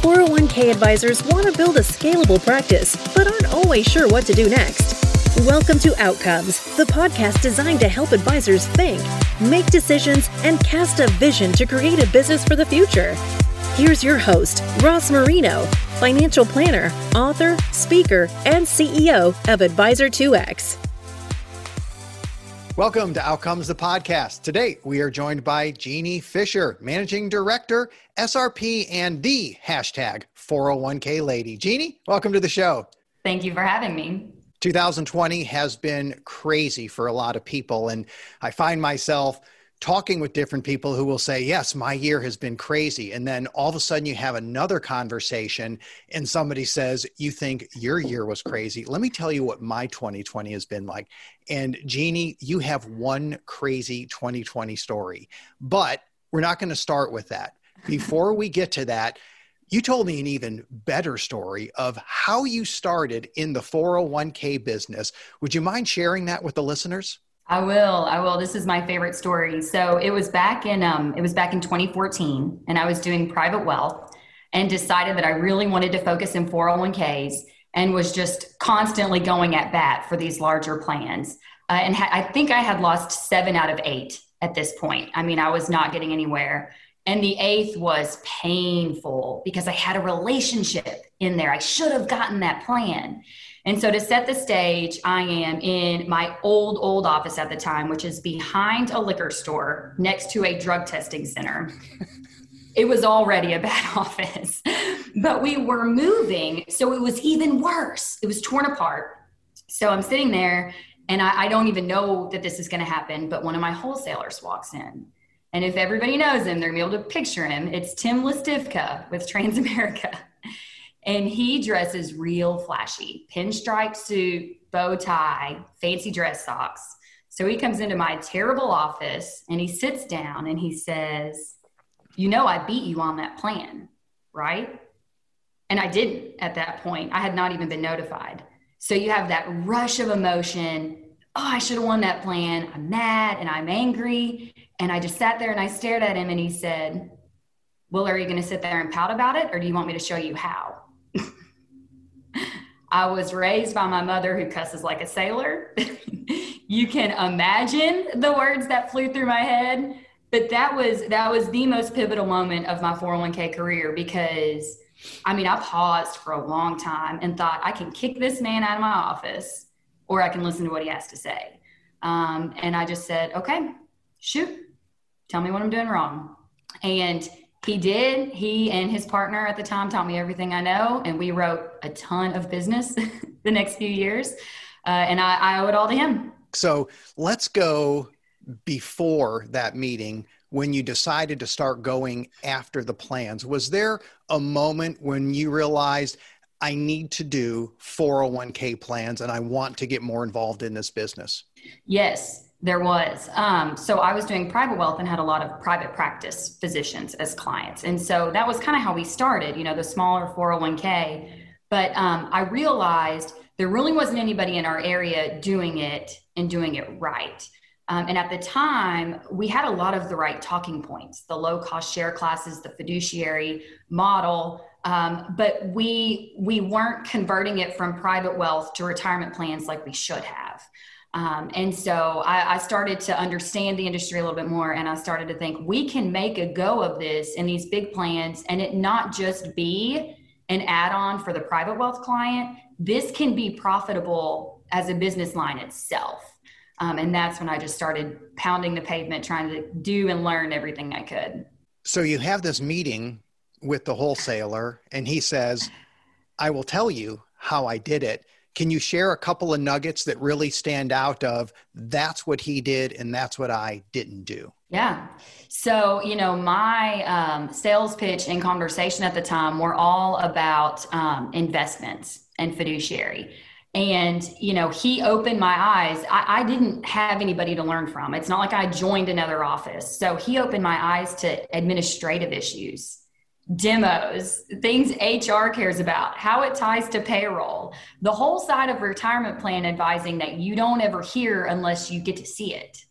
401k advisors want to build a scalable practice, but aren't always sure what to do next. Welcome to Outcomes, the podcast designed to help advisors think, make decisions, and cast a vision to create a business for the future. Here's your host, Ross Marino, financial planner, author, speaker, and CEO of Advisor2X. Welcome to Outcomes, the podcast. Today, we are joined by Jeannie Fisher, Managing Director, SRP, and the hashtag 401k lady. Jeannie, welcome to the show. Thank you for having me. 2020 has been crazy for a lot of people, and I find myself talking with different people who will say, Yes, my year has been crazy. And then all of a sudden you have another conversation and somebody says, You think your year was crazy. Let me tell you what my 2020 has been like. And Jeannie, you have one crazy 2020 story, but we're not going to start with that. Before we get to that, you told me an even better story of how you started in the 401k business. Would you mind sharing that with the listeners? I will. I will. This is my favorite story. So it was back in um, it was back in 2014, and I was doing private wealth, and decided that I really wanted to focus in 401ks, and was just constantly going at bat for these larger plans. Uh, and ha- I think I had lost seven out of eight at this point. I mean, I was not getting anywhere. And the eighth was painful because I had a relationship in there. I should have gotten that plan. And so, to set the stage, I am in my old, old office at the time, which is behind a liquor store next to a drug testing center. it was already a bad office, but we were moving. So, it was even worse. It was torn apart. So, I'm sitting there and I, I don't even know that this is going to happen, but one of my wholesalers walks in. And if everybody knows him, they're going to be able to picture him. It's Tim Listivka with Transamerica. And he dresses real flashy pinstripe suit, bow tie, fancy dress socks. So he comes into my terrible office and he sits down and he says, You know, I beat you on that plan, right? And I didn't at that point. I had not even been notified. So you have that rush of emotion. Oh, I should have won that plan. I'm mad and I'm angry. And I just sat there and I stared at him and he said, Well, are you going to sit there and pout about it or do you want me to show you how? I was raised by my mother who cusses like a sailor. you can imagine the words that flew through my head, but that was that was the most pivotal moment of my 401k career because I mean, I paused for a long time and thought I can kick this man out of my office or I can listen to what he has to say. Um, and I just said, okay, shoot, tell me what I'm doing wrong. And he did. He and his partner at the time taught me everything I know, and we wrote a ton of business the next few years. Uh, and I, I owe it all to him. So let's go before that meeting when you decided to start going after the plans. Was there a moment when you realized I need to do 401k plans and I want to get more involved in this business? Yes. There was. Um, so I was doing private wealth and had a lot of private practice physicians as clients. And so that was kind of how we started, you know, the smaller 401k. But um, I realized there really wasn't anybody in our area doing it and doing it right. Um, and at the time, we had a lot of the right talking points the low cost share classes, the fiduciary model. Um, but we we weren't converting it from private wealth to retirement plans like we should have. Um, and so I, I, started to understand the industry a little bit more, and I started to think we can make a go of this in these big plans, and it not just be an add on for the private wealth client. This can be profitable as a business line itself. Um, and that's when I just started pounding the pavement, trying to do and learn everything I could. So you have this meeting with the wholesaler, and he says, I will tell you how I did it can you share a couple of nuggets that really stand out of that's what he did and that's what I didn't do? Yeah. So, you know, my um, sales pitch and conversation at the time were all about um, investments and fiduciary. And, you know, he opened my eyes. I, I, didn't have anybody to learn from. It's not like I joined another office. So he opened my eyes to administrative issues demos, things HR cares about, how it ties to payroll, the whole side of retirement plan advising that you don't ever hear unless you get to see it.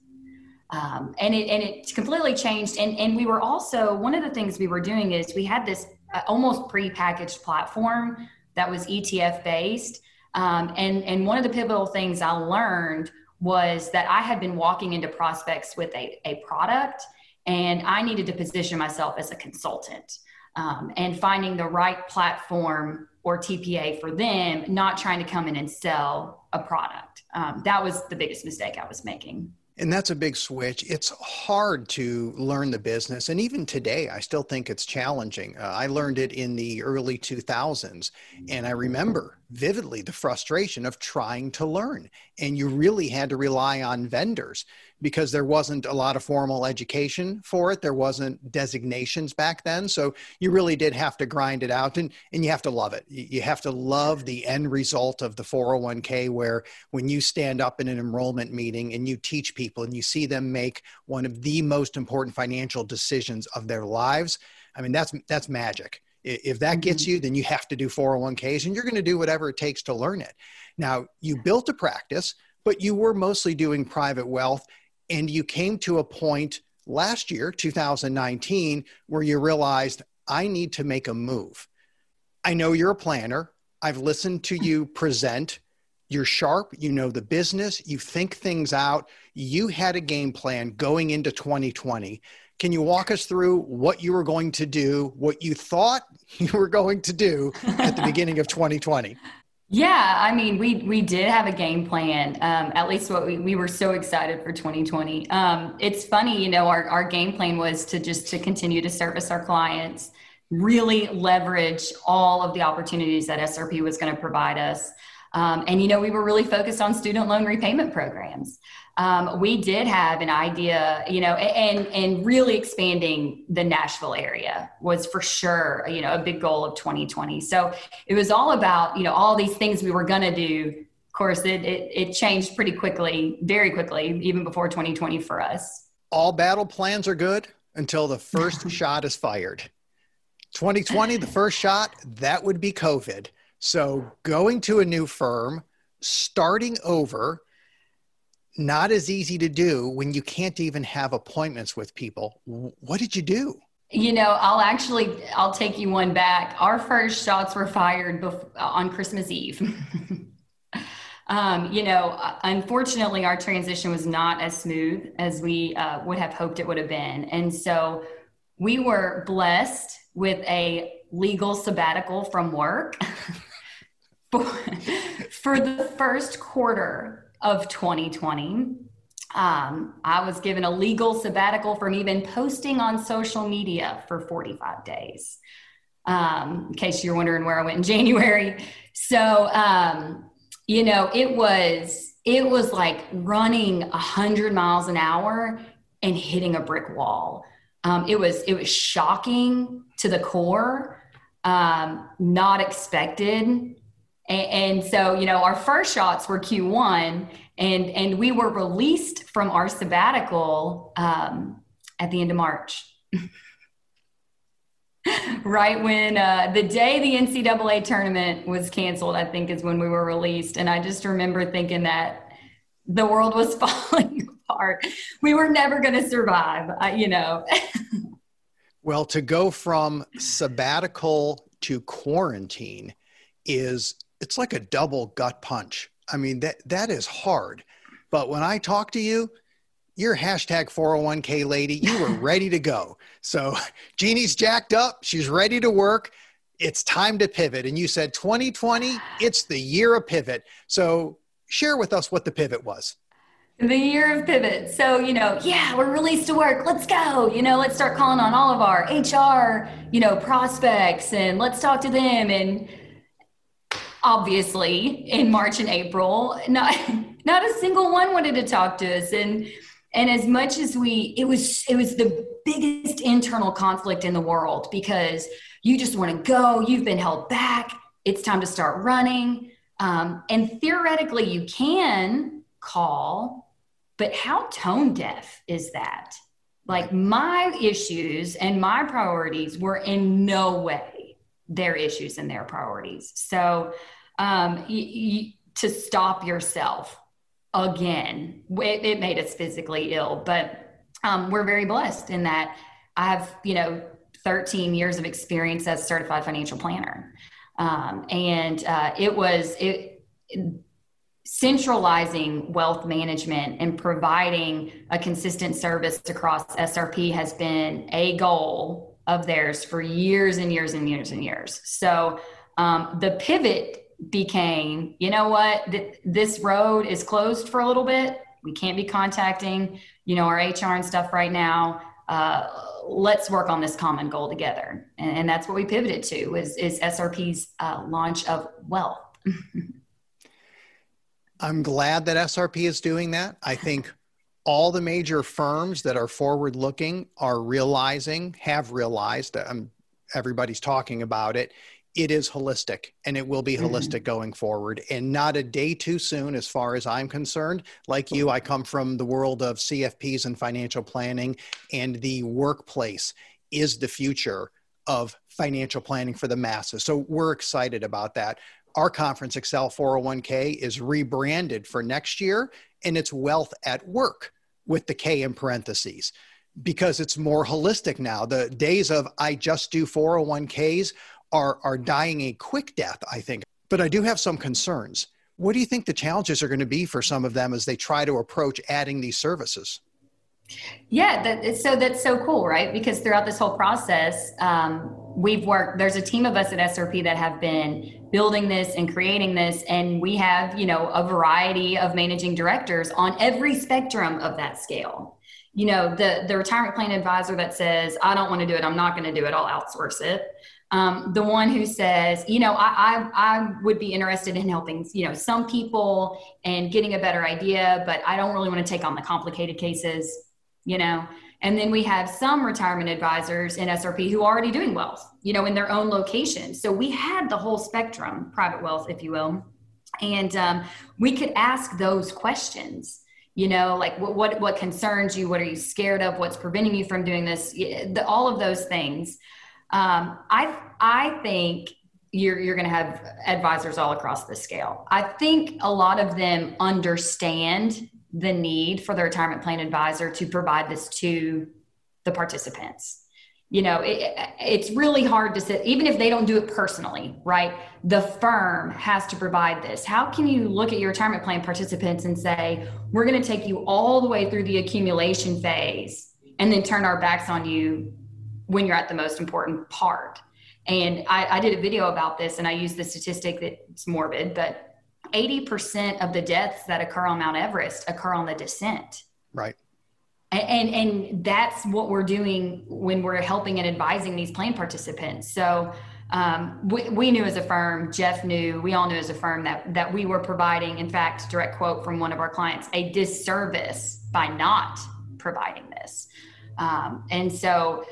Um, and it and it completely changed. And and we were also one of the things we were doing is we had this uh, almost prepackaged platform that was ETF based. Um, and, and one of the pivotal things I learned was that I had been walking into prospects with a, a product and I needed to position myself as a consultant um, and finding the right platform or TPA for them, not trying to come in and sell a product. Um, that was the biggest mistake I was making. And that's a big switch. It's hard to learn the business. And even today, I still think it's challenging. Uh, I learned it in the early 2000s. And I remember vividly the frustration of trying to learn. And you really had to rely on vendors because there wasn't a lot of formal education for it. There wasn't designations back then. So you really did have to grind it out and, and you have to love it. You have to love the end result of the 401k, where when you stand up in an enrollment meeting and you teach people and you see them make one of the most important financial decisions of their lives. I mean, that's, that's magic. If that gets mm-hmm. you, then you have to do 401ks and you're going to do whatever it takes to learn it. Now, you built a practice, but you were mostly doing private wealth and you came to a point last year, 2019, where you realized I need to make a move. I know you're a planner. I've listened to you present. You're sharp. You know the business. You think things out. You had a game plan going into 2020. Can you walk us through what you were going to do, what you thought you were going to do at the beginning of 2020? Yeah, I mean, we we did have a game plan. Um, at least what we, we were so excited for 2020. Um, it's funny, you know, our, our game plan was to just to continue to service our clients, really leverage all of the opportunities that SRP was going to provide us. Um, and you know, we were really focused on student loan repayment programs um, we did have an idea, you know, and and really expanding the Nashville area was for sure, you know, a big goal of 2020. So it was all about, you know, all these things we were going to do. Of course, it, it it changed pretty quickly, very quickly, even before 2020 for us. All battle plans are good until the first shot is fired. 2020, the first shot, that would be COVID. So going to a new firm, starting over not as easy to do when you can't even have appointments with people. What did you do? You know, I'll actually I'll take you one back. Our first shots were fired bef- on Christmas Eve. um, you know, unfortunately, our transition was not as smooth as we uh, would have hoped it would have been, and so we were blessed with a legal sabbatical from work for, the first quarter of 2020. Um, I was given a legal sabbatical from even posting on social media for 45 days. Um, in case you're wondering where I went in January. So, um, you know, it was it was like running a hundred miles an hour and hitting a brick wall. Um, it was it was shocking to the core, um, not expected. And, and so, you know, our first shots were Q1, and and we were released from our sabbatical um, at the end of March. right when uh, the day the NCAA tournament was canceled, I think is when we were released. And I just remember thinking that the world was falling apart. We were never going to survive, uh, you know. well, to go from sabbatical to quarantine is it's like a double gut punch. I mean, that that is hard. But when I talk to you, you're hashtag 401k lady. You were ready to go. So Jeannie's jacked up. She's ready to work. It's time to pivot. And you said 2020, it's the year of pivot. So share with us what the pivot was. The year of pivot. So, you know, yeah, we're released to work. Let's go. You know, let's start calling on all of our HR, you know, prospects and let's talk to them. And obviously in March and April. Not not a single one wanted to talk to us. And and as much as we it was it was the biggest internal conflict in the world because you just want to go, you've been held back, it's time to start running. Um, and theoretically you can call, but how tone deaf is that? Like my issues and my priorities were in no way their issues and their priorities. So um, y- y- to stop yourself again, it, it, made us physically ill. But um, we're very blessed in that I have, you know, 13 years of experience as certified financial planner. Um, and uh, it was it, it, centralizing wealth management and providing a consistent service across SRP has been a goal of theirs for years and years and years and years. So um, the pivot became, you know what, Th- this road is closed for a little bit. We can't be contacting, you know, our HR and stuff right now. Uh, let's work on this common goal together, and, and, that's what we pivoted to. Is is SRP's uh, launch of Wealth. I'm glad that SRP is doing that. I think all the major firms that are forward looking are realizing, have realized, um, everybody's talking about it. It is holistic and it will be mm-hmm. holistic going forward and not a day too soon, as far as I'm concerned. Like you, I come from the world of CFPs and financial planning, and the workplace is the future of financial planning for the masses. So we're excited about that our conference excel 401k is rebranded for next year and it's wealth at work with the k in parentheses because it's more holistic now the days of i just do 401ks are are dying a quick death i think but i do have some concerns what do you think the challenges are going to be for some of them as they try to approach adding these services yeah, that, so that's so cool, right? Because throughout this whole process, um, we've worked. There's a team of us at SRP that have been building this and creating this, and we have, you know, a variety of managing directors on every spectrum of that scale. You know, the the retirement plan advisor that says, "I don't want to do it. I'm not going to do it. I'll outsource it." Um, the one who says, you know, I, I, I would be interested in helping, you know, some people and getting a better idea, but I don't really want to take on the complicated cases you know and then we have some retirement advisors in srp who are already doing wealth you know in their own location. So we had the whole spectrum private wealth if you will. And um, we could ask those questions you know like what, what, what concerns you? What are you scared of? What's preventing you from doing this? The, all of those things. Um, i i think you're you're going to have advisors all across the scale. I think a lot of them understand the need for the retirement plan advisor to provide this to the participants. You know it, it's really hard to sit even if they don't do it personally right? The firm has to provide this. How can you look at your retirement plan participants and say we're going to take you all the way through the accumulation phase and then turn our backs on you when you're at the most important part? And I, I did a video about this and i used the statistic that's morbid but 80% of the deaths that occur on Mount Everest occur on the descent. Right. And, and, and that's what we're doing when we're helping and advising these plan participants. So um, we, we knew as a firm, Jeff knew, we all knew as a firm that that we were providing, in fact, direct quote from one of our clients, a disservice by not providing this. Um, and so,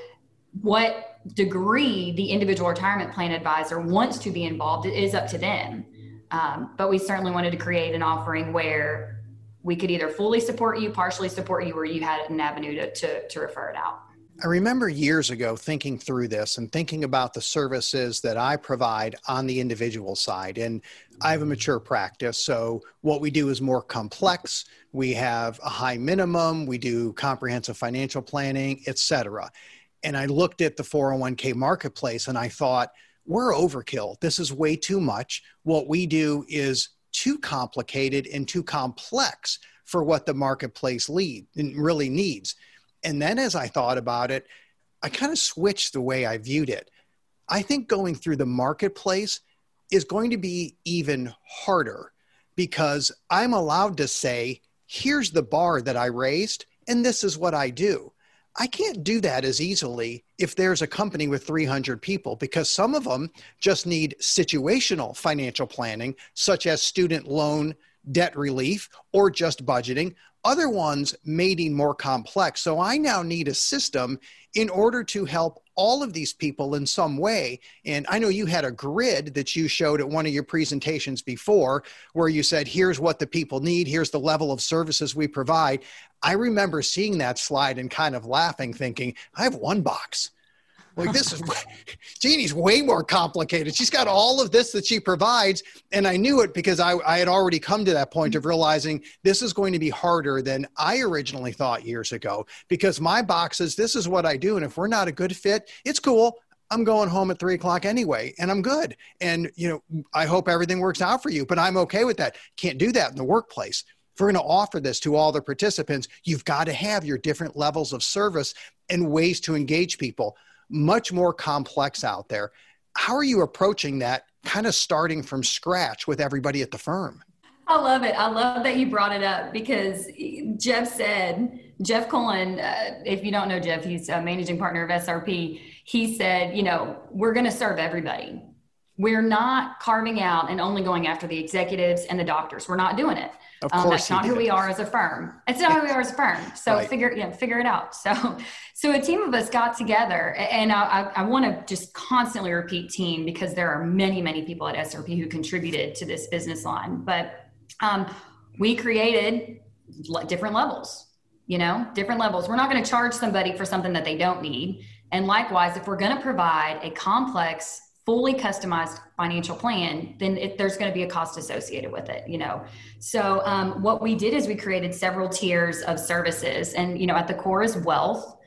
what degree the individual retirement plan advisor wants to be involved is up to them. Um, but we certainly wanted to create an offering where we could either fully support you, partially support you, or you had an avenue to, to, to refer it out. I remember years ago thinking through this and thinking about the services that I provide on the individual side. And I have a mature practice. So what we do is more complex. We have a high minimum, we do comprehensive financial planning, et cetera. And I looked at the 401k marketplace and I thought, we're overkill. This is way too much. What we do is too complicated and too complex for what the marketplace lead really needs. And then as I thought about it, I kind of switched the way I viewed it. I think going through the marketplace is going to be even harder because I'm allowed to say, here's the bar that I raised, and this is what I do. I can't do that as easily if there's a company with 300 people because some of them just need situational financial planning, such as student loan debt relief or just budgeting. Other ones may need more complex. So I now need a system in order to help all of these people in some way. And I know you had a grid that you showed at one of your presentations before where you said, here's what the people need, here's the level of services we provide. I remember seeing that slide and kind of laughing, thinking, I have one box. Like this is Jeannie's way more complicated. She's got all of this that she provides. And I knew it because I, I had already come to that point of realizing this is going to be harder than I originally thought years ago because my box is this is what I do. And if we're not a good fit, it's cool. I'm going home at three o'clock anyway, and I'm good. And you know, I hope everything works out for you, but I'm okay with that. Can't do that in the workplace. If we're going to offer this to all the participants, you've got to have your different levels of service and ways to engage people. Much more complex out there. How are you approaching that kind of starting from scratch with everybody at the firm? I love it. I love that you brought it up because Jeff said, Jeff Cullen, uh, if you don't know Jeff, he's a managing partner of SRP. He said, you know, we're going to serve everybody. We're not carving out and only going after the executives and the doctors. We're not doing it. Of course, um, that's not who we are as a firm. It's not who we are as a firm. So right. figure, yeah, figure it out. So, so a team of us got together, and I, I, I want to just constantly repeat team because there are many, many people at SRP who contributed to this business line. But um, we created different levels. You know, different levels. We're not going to charge somebody for something that they don't need. And likewise, if we're going to provide a complex fully customized financial plan, then it, there's going to be a cost associated with it, you know. So um, what we did is we created several tiers of services, and you know, at the core is wealth,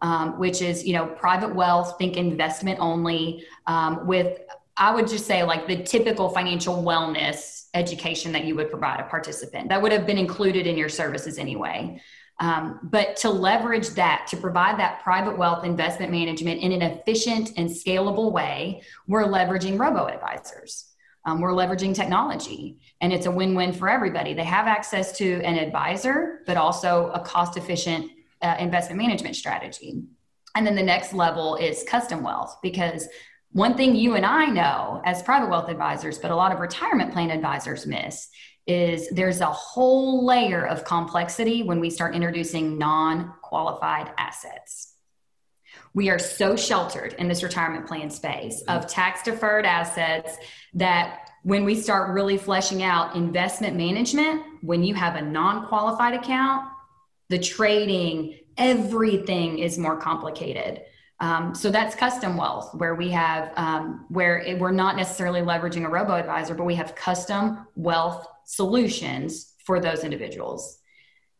um, which is you know private wealth, think investment only, um, with I would just say like the typical financial wellness education that you would provide a participant that would have been included in your services anyway. Um, but to leverage that, to provide that private wealth investment management in an efficient and scalable way, we're leveraging robo advisors. Um, we're leveraging technology, and it's a win win for everybody. They have access to an advisor, but also a cost efficient uh, investment management strategy. And then the next level is custom wealth, because one thing you and I know as private wealth advisors, but a lot of retirement plan advisors miss is there's a whole layer of complexity when we start introducing non qualified assets. We are so sheltered in this retirement plan space of tax deferred assets that when we start really fleshing out investment management, when you have a non qualified account, the trading, everything is more complicated. Um, so that's custom wealth, where we have um, where it, we're not necessarily leveraging a robo advisor, but we have custom wealth solutions for those individuals.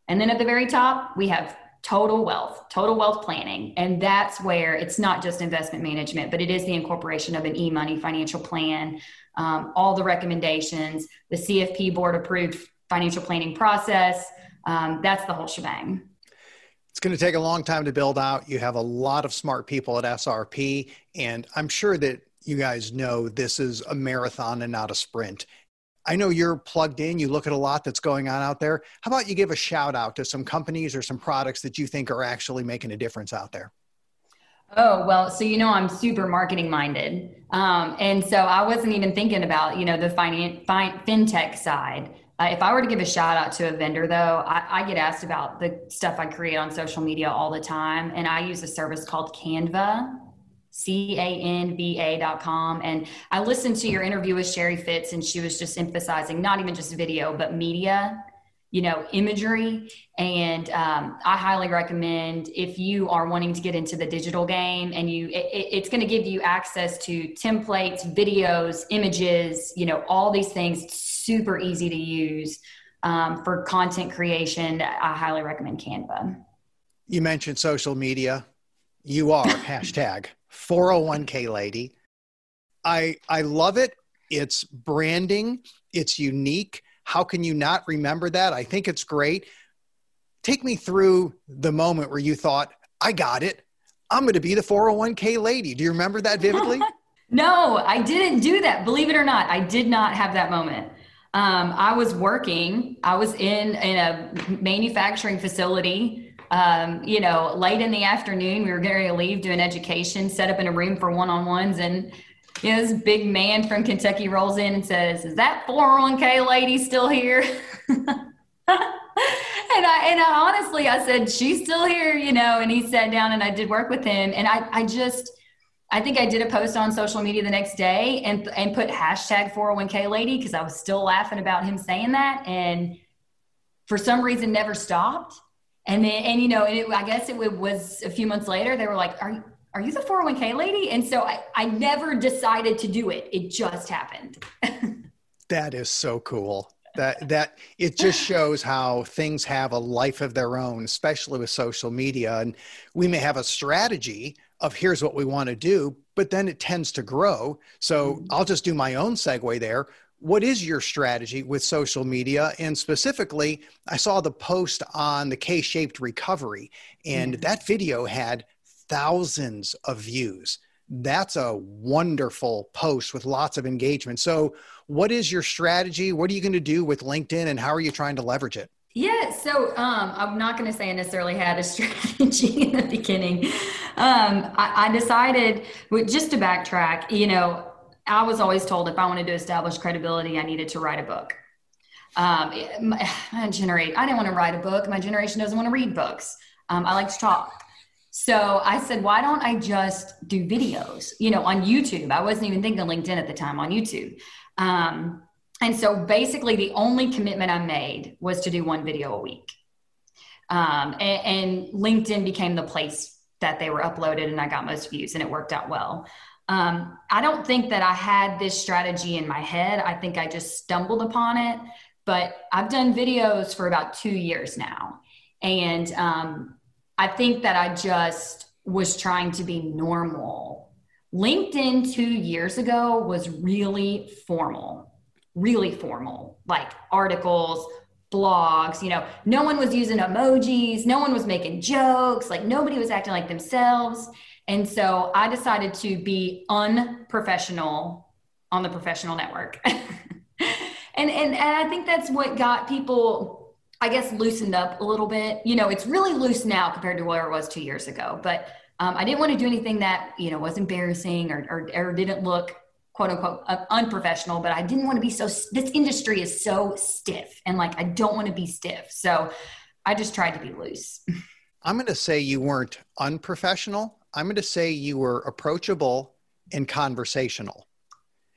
And then at the very top, we have total wealth, total wealth planning. And that's where it's not just investment management, but it is the incorporation of an e money financial plan, um, all the recommendations, the CFP board approved financial planning process. Um, that's the whole shebang. It's going to take a long time to build out. You have a lot of smart people at SRP, and I'm sure that you guys know this is a marathon and not a sprint. I know you're plugged in, you look at a lot that's going on out there. How about you give a shout out to some companies or some products that you think are actually making a difference out there? Oh, well, so you know, I'm super marketing minded. Um, and so I wasn't even thinking about, you know, the finance, fin- fintech side. Uh, if I were to give a shout out to a vendor, though, I, I, get asked about the stuff I create on social media all the time. And I use a service called Canva, C A N V A.com. And I listened to your interview with Sherry Fitz, and she was just emphasizing not even just video, but media, you know, imagery. And um, I highly recommend if you are wanting to get into the digital game and you, it, it's going to give you access to templates, videos, images, you know, all these things super easy to use um, for content creation. I highly recommend Canva. You mentioned social media. You are hashtag 401k lady. I I love it. It's branding. It's unique. How can you not remember that? I think it's great. Take me through the moment where you thought, I got it. I'm going to be the 401k lady. Do you remember that vividly? no, I didn't do that. Believe it or not, I did not have that moment. Um, I was working. I was in in a manufacturing facility. Um, you know, late in the afternoon, we were getting to leave doing education, set up in a room for one on ones, and you know, this big man from Kentucky rolls in and says, "Is that 401k lady still here?" and I and I honestly, I said, "She's still here," you know. And he sat down, and I did work with him, and I I just I think I did a post on social media the next day and and put hashtag 401k lady because I was still laughing about him saying that and for some reason never stopped. And then and you know, and it, I guess it was a few months later they were like, "Are are you the 401k lady? And so I, I never decided to do it. It just happened. that is so cool. That that it just shows how things have a life of their own, especially with social media. And we may have a strategy of here's what we want to do, but then it tends to grow. So mm-hmm. I'll just do my own segue there. What is your strategy with social media? And specifically, I saw the post on the K shaped recovery, and mm-hmm. that video had thousands of views. That's a wonderful post with lots of engagement. So, what is your strategy? What are you going to do with LinkedIn and how are you trying to leverage it? Yeah, so um, I'm not going to say I necessarily had a strategy in the beginning. Um, I, I decided, just to backtrack, you know, I was always told if I wanted to establish credibility, I needed to write a book. Um, my, generate, I didn't want to write a book. My generation doesn't want to read books. Um, I like to talk. So I said, why don't I just do videos, you know, on YouTube? I wasn't even thinking LinkedIn at the time on YouTube. Um, and so basically, the only commitment I made was to do one video a week. Um, and, and, LinkedIn became the place that they were uploaded, and I got most views, and it worked out well. Um, I don't think that I had this strategy in my head. I think I just stumbled upon it. But I've done videos for about two years now. And um, I think that I just was trying to be normal. LinkedIn two years ago was really formal, really formal, like articles, blogs, you know, no one was using emojis, no one was making jokes, like nobody was acting like themselves. And so I decided to be unprofessional on the professional network. and, and, and I think that's what got people I guess, loosened up a little bit. You know, it's really loose now compared to where it was two years ago. But um, I didn't want to do anything that, you know, was embarrassing or, or, or didn't look quote unquote uh, unprofessional, but I didn't want to be so, this industry is so stiff and like, I don't want to be stiff. So I just tried to be loose. I'm going to say you weren't unprofessional. I'm going to say you were approachable and conversational.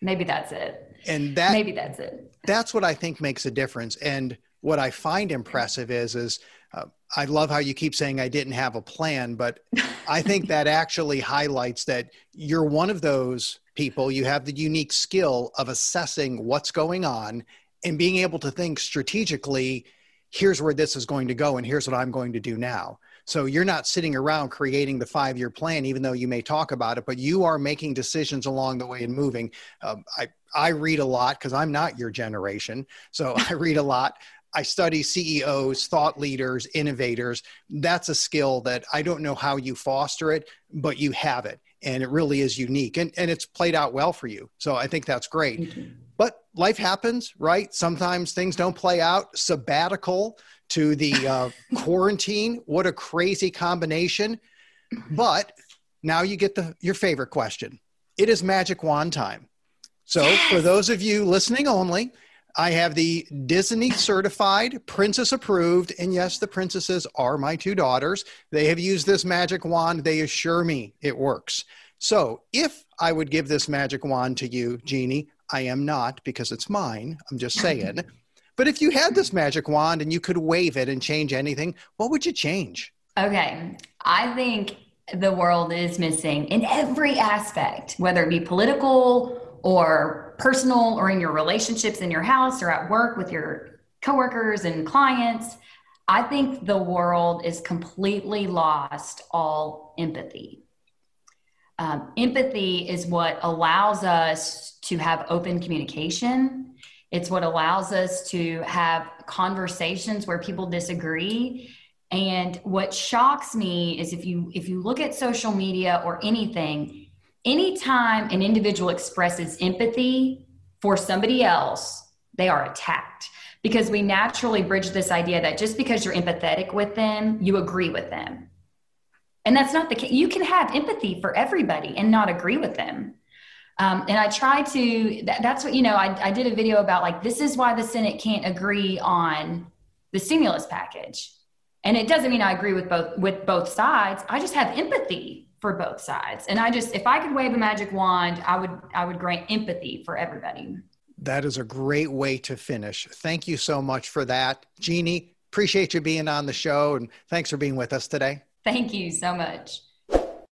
Maybe that's it. And that, maybe that's it. That's what I think makes a difference. And what I find impressive is is uh, I love how you keep saying I didn't have a plan, but I think that actually highlights that you're one of those people. You have the unique skill of assessing what's going on and being able to think strategically. Here's where this is going to go, and here's what I'm going to do now. So you're not sitting around creating the five year plan, even though you may talk about it, but you are making decisions along the way and moving. Um, I, I read a lot because I'm not your generation. So I read a lot. I study CEOs, thought leaders, innovators. That's a skill that I don't know how you foster it, but you have it. And it really is unique. And, and it's played out well for you. So I think that's great. But life happens, right? Sometimes things don't play out. Sabbatical to the uh, quarantine. What a crazy combination. But now you get the your favorite question. It is magic wand time. So yes. for those of you listening only, I have the Disney certified, princess approved, and yes, the princesses are my two daughters. They have used this magic wand. They assure me it works. So if I would give this magic wand to you, Jeannie, I am not because it's mine. I'm just saying. But if you had this magic wand and you could wave it and change anything, what would you change? Okay. I think the world is missing in every aspect, whether it be political or personal or in your relationships in your house or at work with your coworkers and clients. I think the world is completely lost all empathy. Um, empathy is what allows us to have open communication. It's what allows us to have conversations where people disagree. And what shocks me is if you if you look at social media or anything, anytime an individual expresses empathy for somebody else, they are attacked because we naturally bridge this idea that just because you're empathetic with them, you agree with them. And that's not the case. You can have empathy for everybody and not agree with them. Um, and I try to, that, that's what, you know, I, I did a video about like, this is why the Senate can't agree on the stimulus package. And it doesn't mean I agree with both, with both sides. I just have empathy for both sides. And I just, if I could wave a magic wand, I would, I would grant empathy for everybody. That is a great way to finish. Thank you so much for that. Jeannie, appreciate you being on the show and thanks for being with us today. Thank you so much.